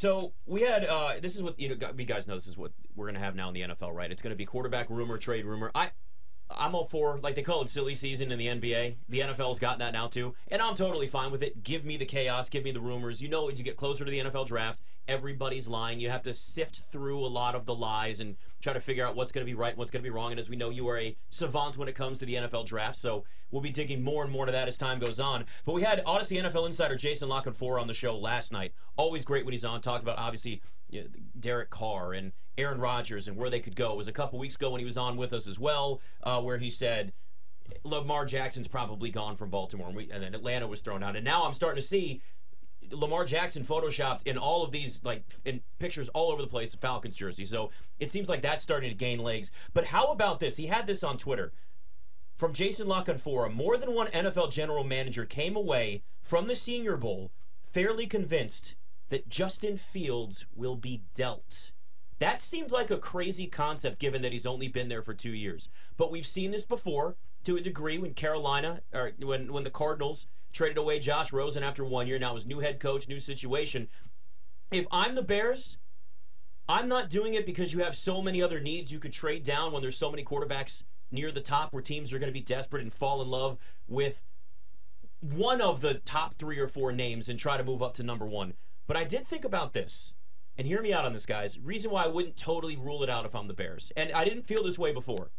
So we had uh, this is what you know. You guys know this is what we're gonna have now in the NFL, right? It's gonna be quarterback rumor, trade rumor. I I'm all for like they call it silly season in the NBA. The NFL's got that now too, and I'm totally fine with it. Give me the chaos, give me the rumors. You know, as you get closer to the NFL draft, everybody's lying. You have to sift through a lot of the lies and try to figure out what's going to be right and what's going to be wrong. And as we know, you are a savant when it comes to the NFL draft, so we'll be digging more and more to that as time goes on. But we had Audacy NFL insider Jason La Canfora on the show last night. Always great when he's on. Talked about obviously you know, Derek Carr and Aaron Rodgers and where they could go. It was a couple weeks ago when he was on with us as well, uh, where he said Lamar Jackson's probably gone from Baltimore, and, we, and then Atlanta was thrown out. And now I'm starting to see Lamar Jackson photoshopped in all of these like in pictures all over the place, Falcons jersey. So it seems like that's starting to gain legs. But how about this? He had this on Twitter from Jason La Canfora. More than one NFL general manager came away from the Senior Bowl fairly convinced that Justin Fields will be dealt. That seems like a crazy concept given that he's only been there for two years. But we've seen this before to a degree when Carolina or when when the Cardinals traded away Josh Rosen after one year. Now his new head coach, new situation. If I'm the Bears, I'm not doing it because you have so many other needs you could trade down when there's so many quarterbacks near the top where teams are going to be desperate and fall in love with one of the top three or four names and try to move up to number one. But I did think about this, and hear me out on this, guys. Reason why I wouldn't totally rule it out if I'm the Bears, and I didn't feel this way before.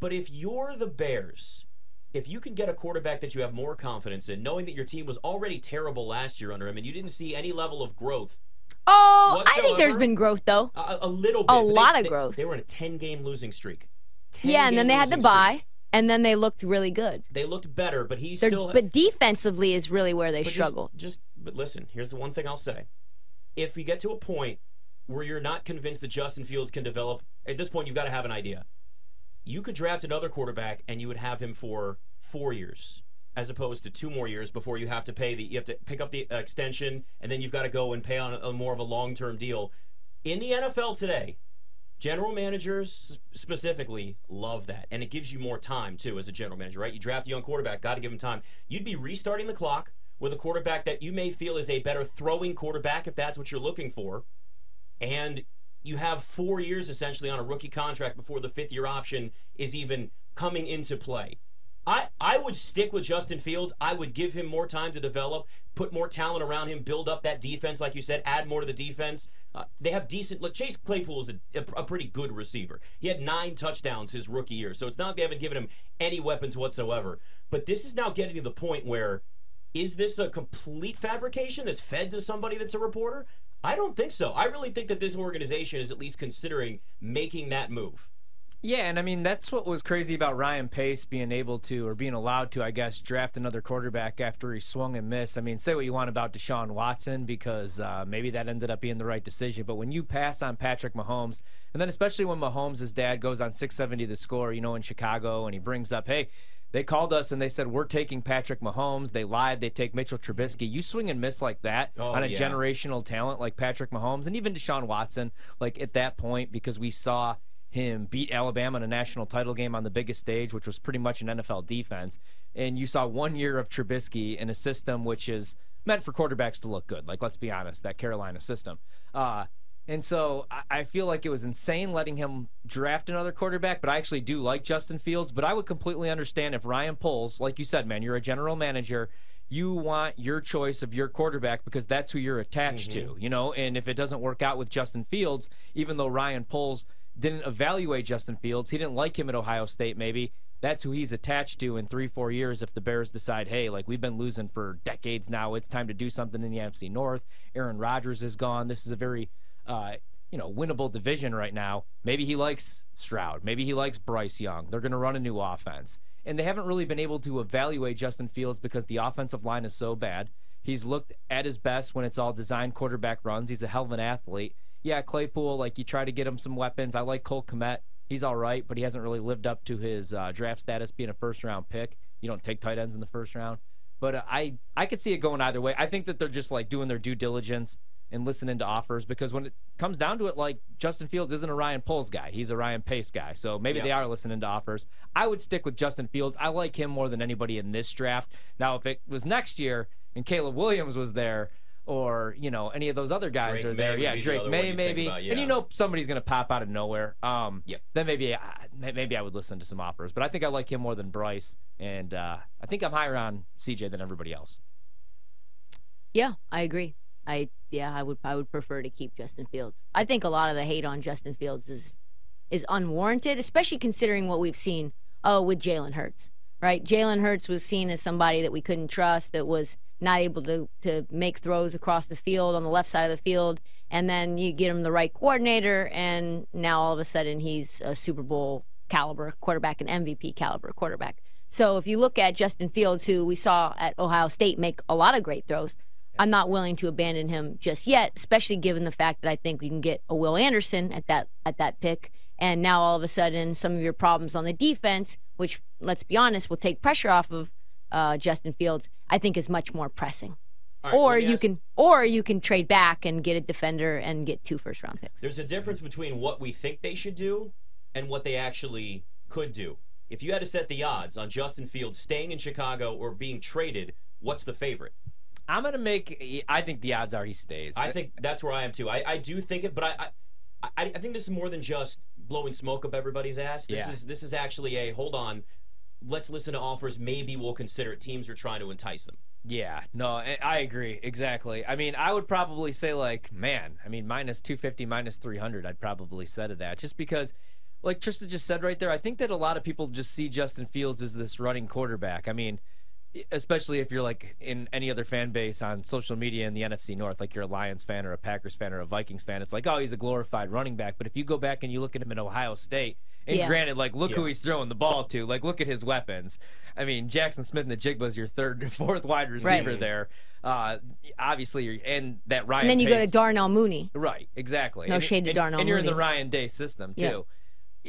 But if you're the Bears, if you can get a quarterback that you have more confidence in, knowing that your team was already terrible last year under him, and you didn't see any level of growth. Oh, I think there's been growth though. A, a little bit. A lot they, of growth. They, they were in a 10 game losing streak. Yeah, and then they had to buy. And then they looked really good. They looked better, but he's They're, still. But defensively is really where they struggle. Just, just, but listen. Here's the one thing I'll say: if we get to a point where you're not convinced that Justin Fields can develop, at this point you've got to have an idea. You could draft another quarterback, and you would have him for four years, as opposed to two more years before you have to pay the. You have to pick up the extension, and then you've got to go and pay on a, a more of a long-term deal. In the NFL today, General managers specifically love that, and it gives you more time too as a general manager, right? You draft a young quarterback, got to give him time. You'd be restarting the clock with a quarterback that you may feel is a better throwing quarterback if that's what you're looking for, and you have four years essentially on a rookie contract before the fifth year option is even coming into play. I, I would stick with Justin Fields. I would give him more time to develop, put more talent around him, build up that defense, like you said, add more to the defense. Uh, they have decent. Look, Chase Claypool is a, a, a, pretty good receiver. He had nine touchdowns his rookie year, so it's not like they haven't given him any weapons whatsoever. But this is now getting to the point where is this a complete fabrication that's fed to somebody that's a reporter? I don't think so. I really think that this organization is at least considering making that move. Yeah, and I mean that's what was crazy about Ryan Pace being able to or being allowed to, I guess, draft another quarterback after he swung and missed. I mean, say what you want about Deshaun Watson because uh, maybe that ended up being the right decision, but when you pass on Patrick Mahomes, and then especially when Mahomes' dad goes on 670 the score, you know, in Chicago, and he brings up, hey. They called us and they said we're taking Patrick Mahomes. They lied. They take Mitchell Trubisky. You swing and miss like that oh, on a yeah. generational talent like Patrick Mahomes and even Deshaun Watson. Like at that point, because we saw him beat Alabama in a national title game on the biggest stage, which was pretty much an NFL defense. And you saw one year of Trubisky in a system which is meant for quarterbacks to look good. Like, let's be honest, that Carolina system. Uh, and so I feel like it was insane letting him draft another quarterback, but I actually do like Justin Fields. But I would completely understand if Ryan Poles, like you said, man, you're a general manager. You want your choice of your quarterback because that's who you're attached mm-hmm. to, you know. And if it doesn't work out with Justin Fields, even though Ryan Poles didn't evaluate Justin Fields. He didn't like him at Ohio State, maybe. That's who he's attached to in three, four years if the Bears decide, hey, like we've been losing for decades now. It's time to do something in the NFC North. Aaron Rodgers is gone. This is a very, uh, you know, winnable division right now. Maybe he likes Stroud. Maybe he likes Bryce Young. They're going to run a new offense. And they haven't really been able to evaluate Justin Fields because the offensive line is so bad. He's looked at his best when it's all designed quarterback runs. He's a hell of an athlete yeah, Claypool, like you try to get him some weapons. I like Cole Kmet. He's all right, but he hasn't really lived up to his uh, draft status being a first round pick. You don't take tight ends in the first round. But uh, I I could see it going either way. I think that they're just like doing their due diligence and listening to offers because when it comes down to it, like Justin Fields isn't a Ryan Poles guy. He's a Ryan Pace guy. So maybe yeah. they are listening to offers. I would stick with Justin Fields. I like him more than anybody in this draft. Now, if it was next year and Caleb Williams was there, or you know any of those other guys Drake are there. would Yeah, be the Drake Maye maybe, about, and you know somebody's gonna pop out of nowhere. Um, Yep. then maybe I, maybe I would listen to some offers, but I think I like him more than Bryce, and uh, I think I'm higher on CJ than everybody else. Yeah, I agree. I yeah, I would I would prefer to keep Justin Fields. I think a lot of the hate on Justin Fields is is unwarranted, especially considering what we've seen oh with Jalen Hurts. Right? Jalen Hurts was seen as somebody that we couldn't trust, that was not able to to make throws across the field on the left side of the field, and then you get him the right coordinator, and now all of a sudden he's a Super Bowl caliber quarterback, an MVP caliber quarterback. So if you look at Justin Fields, who we saw at Ohio State make a lot of great throws, I'm not willing to abandon him just yet, especially given the fact that I think we can get a Will Anderson at that at that pick. And now all of a sudden, some of your problems on the defense, which let's be honest, will take pressure off of uh, Justin Fields, I think is much more pressing. All right, or you ask- can, or you can trade back and get a defender and get two first round picks. There's a difference between what we think they should do and what they actually could do. If you had to set the odds on Justin Fields staying in Chicago or being traded, what's the favorite? I'm gonna make. I think the odds are he stays. I think that's where I am too. I, I do think it, but I, I I I think this is more than just blowing smoke up everybody's ass. This Yeah. is this is actually a hold on. Let's listen to offers. Maybe we'll consider it. Teams are trying to entice them. Yeah, no, I agree exactly. I mean, I would probably say like, man, I mean, minus two fifty, minus three hundred. I'd probably set it at just because, like Trista just said right there. I think that a lot of people just see Justin Fields as this running quarterback. I mean, especially if you're like in any other fan base on social media in the NFC North, like you're a Lions fan or a Packers fan or a Vikings fan, it's like, oh, he's a glorified running back. But if you go back and you look at him in Ohio State, and Yeah. granted, like look who he's throwing the ball to, like look at his weapons. I mean, Jaxon Smith-Njigba is your third, fourth wide receiver Right. there. Uh, obviously, you're, and that Ryan. and then you go to Darnell Mooney. Right, exactly. No and, shade to and, Darnell And you're in the Ryan Day system too.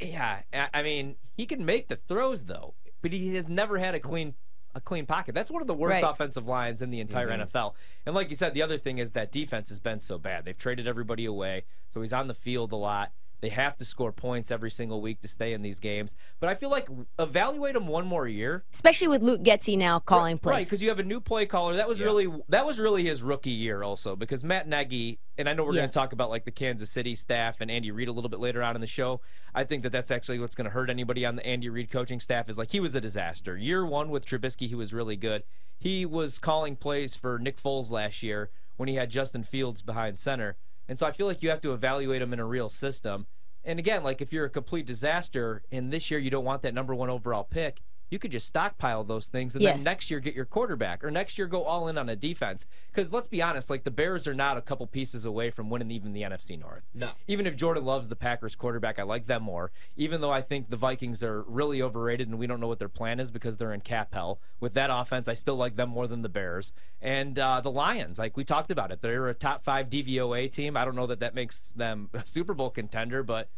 Yeah, I- I mean, he can make the throws though, but he has never had a clean a clean pocket. That's one of the worst Right. offensive lines in the entire mm-hmm. NFL. And like you said, the other thing is that defense has been so bad. They've traded everybody away, so he's on the field a lot. They have to score points every single week to stay in these games. But I feel like evaluate him one more year Especially with Luke Getsy now calling plays. Right, because you have a new play caller. That was Yeah. really that was really his rookie year also because Matt Nagy and I know we're Yeah. going to talk about like the Kansas City staff and Andy Reid a little bit later on in the show. I think that that's actually what's going to hurt anybody on the Andy Reid coaching staff is like he was a disaster. Year 1 with Trubisky he was really good. He was calling plays for Nick Foles last year when he had Justin Fields behind center. And so I feel like you have to evaluate him in a real system. And again, like if you're a complete disaster and this year you don't want that number 1 overall pick, you could just stockpile those things and Yes. then next year get your quarterback or next year go all in on a defense. Because let's be honest like the bears are not a couple pieces away from winning even the nfc north. No. even if jordan loves the packers quarterback i like them more. Even though i think the vikings are really overrated and we don't know what their plan is because they're in cap hell with that offense i still like them more than the bears. And uh, the lions like we talked about it they're a top five dvoa team. I don't know that that makes them a super bowl contender but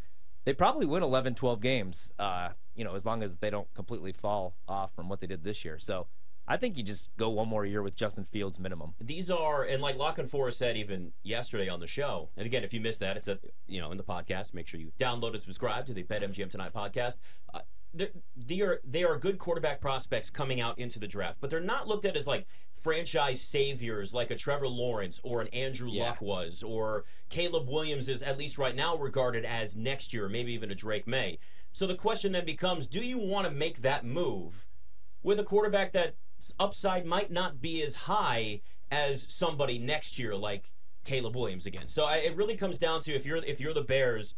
they probably win 11 12 games uh, you know as long as they don't completely fall off from what they did this year so i think you just go one more year with justin fields minimum These are, and like La Canfora said even yesterday on the show. And again, if you missed that, it's a, you know in the podcast. Make sure you download and subscribe to the BetMGM Tonight podcast. Uh, they are they are good quarterback prospects coming out into the draft, but they're not looked at as like franchise saviors like a Trevor Lawrence or an Andrew Yeah. Luck was, or Caleb Williams is at least right now regarded as next year, maybe even a Drake Maye. So the question then becomes: Do you want to make that move with a quarterback that upside might not be as high as somebody next year like Caleb Williams again. So I, it really comes down to if you're if you're the Bears,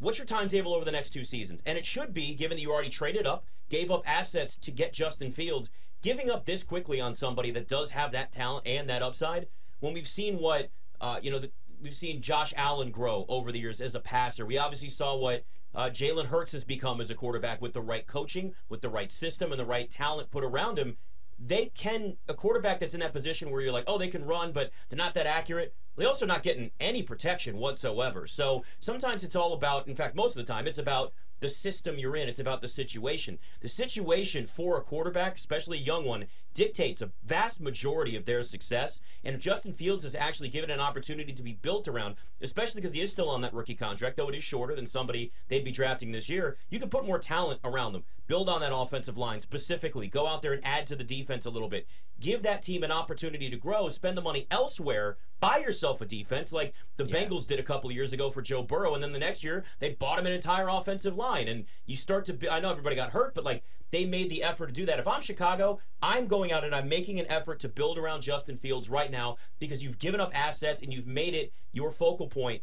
what's your timetable over the next two seasons? And it should be given that you already traded up, gave up assets to get Justin Fields, giving up this quickly on somebody that does have that talent and that upside. When we've seen what uh, you know, the, we've seen Josh Allen grow over the years as a passer. We obviously saw what uh, Jalen Hurts has become as a quarterback with the right coaching, with the right system, and the right talent put around him. They can a quarterback that's in that position where you're like, oh, they can run, but they're not that accurate. They also not getting any protection whatsoever. So sometimes it's all about, in fact, most of the time, it's about the system you're in. It's about the situation. The situation for a quarterback, especially a young one, dictates a vast majority of their success. And if Justin Fields is actually given an opportunity to be built around, especially because he is still on that rookie contract, though it is shorter than somebody they'd be drafting this year, you can put more talent around them. Build on that offensive line specifically. Go out there and add to the defense a little bit. Give that team an opportunity to grow. Spend the money elsewhere. Buy yourself a defense like the Yeah. Bengals did a couple of years ago for Joe Burrow, and then the next year they bought him an entire offensive line. And you start to. Be, I know everybody got hurt, but like they made the effort to do that. If I'm Chicago, I'm going out and I'm making an effort to build around Justin Fields right now because you've given up assets and you've made it your focal point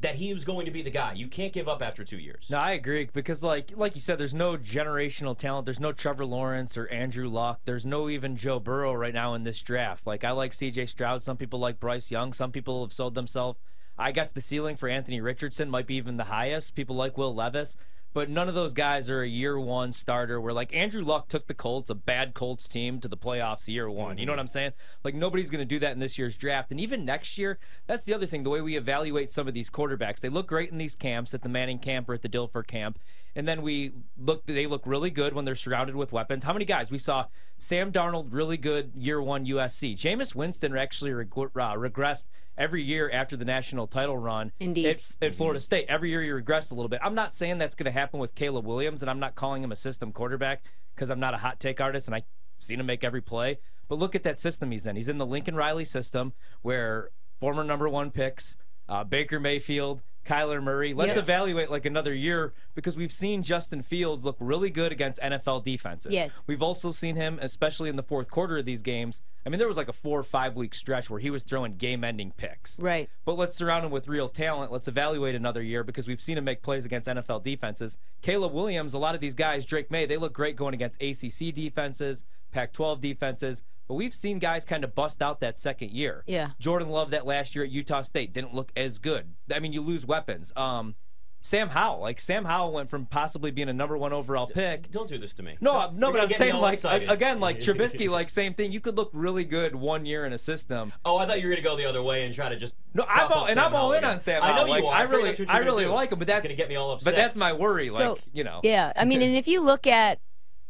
that he was going to be the guy. You can't give up after two years. No, I agree because like like you said, there's no generational talent. There's no Trevor Lawrence or Andrew Luck. There's no even Joe Burrow right now in this draft. Like I like C.J. Stroud. Some people like Bryce Young. Some people have sold themselves. I guess the ceiling for Anthony Richardson might be even the highest. People like Will Levis. But none of those guys are a year one starter where like Andrew Luck took the Colts, a bad Colts team, to the playoffs year one. You know what I'm saying? Like nobody's going to do that in this year's draft. And even next year, that's the other thing, the way we evaluate some of these quarterbacks. They look great in these camps at the Manning camp or at the Dilfer camp. And then we look they look really good when they're surrounded with weapons. How many guys? We saw Sam Darnold really good year one USC. Jameis Winston actually reg- uh, regressed every year after the national title run Indeed. at, at Florida State. Every year he regressed a little bit. I'm not saying that's going to happen with Caleb Williams, and I'm not calling him a system quarterback because I'm not a hot take artist and I've seen him make every play. But look at that system he's in. He's in the Lincoln Riley system where former number one picks, uh, Baker Mayfield, Kyler Murray. Let's Yep. evaluate like another year because we've seen Justin Fields look really good against NFL defenses. Yes. We've also seen him, especially in the fourth quarter of these games. I mean, there was like a four or five week stretch where he was throwing game ending picks. Right. But let's surround him with real talent. Let's evaluate another year because we've seen him make plays against NFL defenses. Caleb Williams, a lot of these guys, Drake Maye, they look great going against ACC defenses, Pac 12 defenses. But we've seen guys kind of bust out that second year. Yeah. Jordan Love that last year at Utah State didn't look as good. I mean, you lose weapons. Um, Sam Howell, like Sam Howell went from possibly being a number one overall pick Don't do this to me. no, Don't- no, but I'm saying like excited. again, like Trubisky, like same thing. You could look really good one year in a system. Oh, I thought you were gonna go the other way and try to just. No, I'm all, and Sam I'm all in again. on Sam. I know Howell. you are. I really, that's what I really do. like him, but It's that's gonna get me all upset. But that's my worry. So- like you know, Yeah, I mean, and if you look at,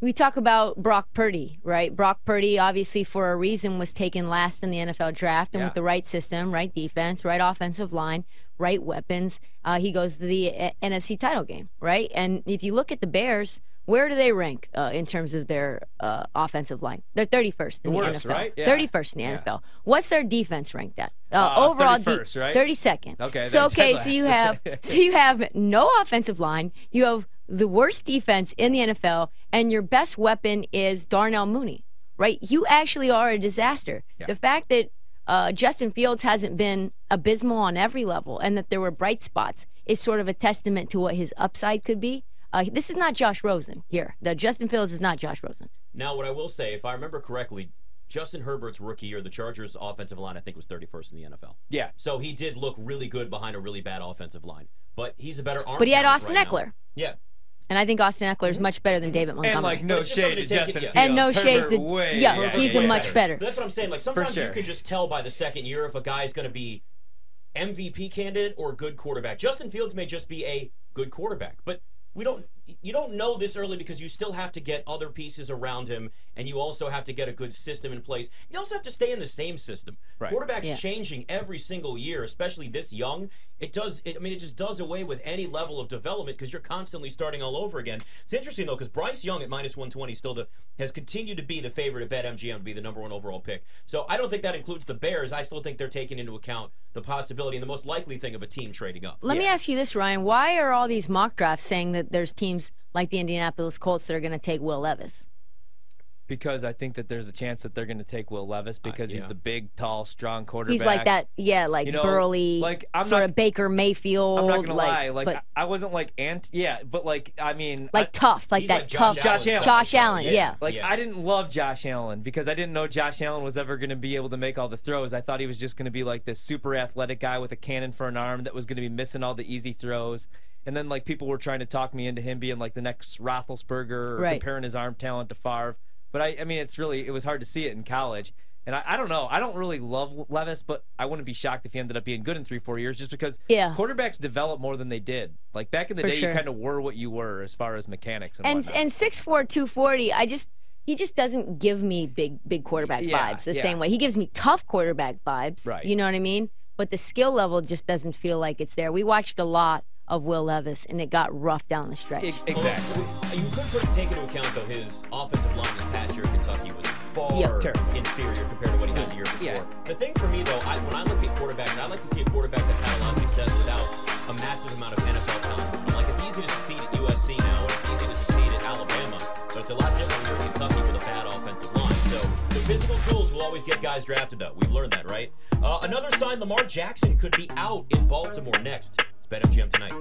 we talk about Brock Purdy, right? Brock Purdy, obviously, for a reason, was taken last in the NFL draft, and Yeah. with the right system, right defense, right offensive line, right weapons, uh, he goes to the uh, NFC title game, right? And if you look at the Bears, where do they rank uh, in terms of their uh, offensive line? They're 31st in The the, worst, NFL. right? Yeah. 31st in the Yeah. NFL. What's their defense ranked at? Uh, Uh, overall, 31st, right? 32nd. Okay, So okay, so you have so you have no offensive line. You have the worst defense in the NFL, and your best weapon is Darnell Mooney. Right? You actually are a disaster. Yeah. The fact that uh, Justin Fields hasn't been abysmal on every level, and that there were bright spots, is sort of a testament to what his upside could be. Uh, this is not Josh Rosen here. The Justin Fields is not Josh Rosen. Now, what I will say, if I remember correctly, Justin Herbert's rookie year, the Chargers' offensive line, I think, was 31st in the NFL. yeah. So he did look really good behind a really bad offensive line. But he's a better arm. But he had Austin right now. Ekeler, Yeah. And I think Austin Ekeler is mm-hmm. much better than David Montgomery. And like no it's just shade to to it- Justin yeah. Fields. And no shade to- way, yeah, Herbert's he's way a much better. But that's what I'm saying. Like sometimes sure. you can just tell by the second year if a guy's going to be MVP candidate or a good quarterback. Justin Fields may just be a good quarterback, but we don't. You don't know this early because you still have to get other pieces around him, and you also have to get a good system in place. You also have to stay in the same system. Right. Quarterbacks Yeah. changing every single year, especially this young. It does. It, I mean, it just does away with any level of development because you're constantly starting all over again. It's interesting though because Bryce Young at minus 120 still the has continued to be the favorite at BetMGM to be the number one overall pick. So I don't think that includes the Bears. I still think they're taking into account the possibility and the most likely thing of a team trading up. Let me ask you this, Ryan. Why are all these mock drafts saying that there's teams like the Indianapolis Colts that are going to take Will Levis? Because I think that there's a chance that they're going to take Will Levis uh, because he's yeah. the big, tall, strong quarterback. He's like that, yeah, like You know, burly, like, I'm sort not- of Baker Mayfield. I'm not gonna like, lie, like but I I wasn't like ant, yeah, but like I mean, like I, tough, like that like tough. Josh Josh Allen. Josh Allen, yeah. Like Yeah. I didn't love Josh Allen because I didn't know Josh Allen was ever going to be able to make all the throws. I thought he was just going to be like this super athletic guy with a cannon for an arm that was going to be missing all the easy throws. And then like people were trying to talk me into him being like the next Roethlisberger or Right. comparing his arm talent to Favre. But I, I mean, it's really it was hard to see it in college. And I, I don't know. I don't really love Levis, but I wouldn't be shocked if he ended up being good in three, four years just because Yeah. quarterbacks develop more than they did. Like back in the For day, sure. you kind of were what you were as far as mechanics and, and whatnot. and six four two forty. I just he just doesn't give me big big quarterback Yeah, vibes the yeah. same way. He gives me tough quarterback vibes. Right. You know what I mean? But the skill level just doesn't feel like it's there. We watched a lot of Will Levis, and it got rough down the stretch. E- exactly. You could put, take into account though his offensive line this past year at Kentucky was far Yeah. Terrible. inferior compared to what he had the year before. Yeah. The thing for me though, I, when I look at quarterbacks, I like to see a quarterback that's had a lot of success without a massive amount of NFL talent. I'm like, it's easy to succeed at USC now, and it's easy to succeed at Alabama, but it's a lot different when you're in Kentucky with a bad offensive line. So the physical tools will always get guys drafted though. We've learned that, right? Uh, another sign: Lamar Jackson could be out in Baltimore next. BetMGM tonight.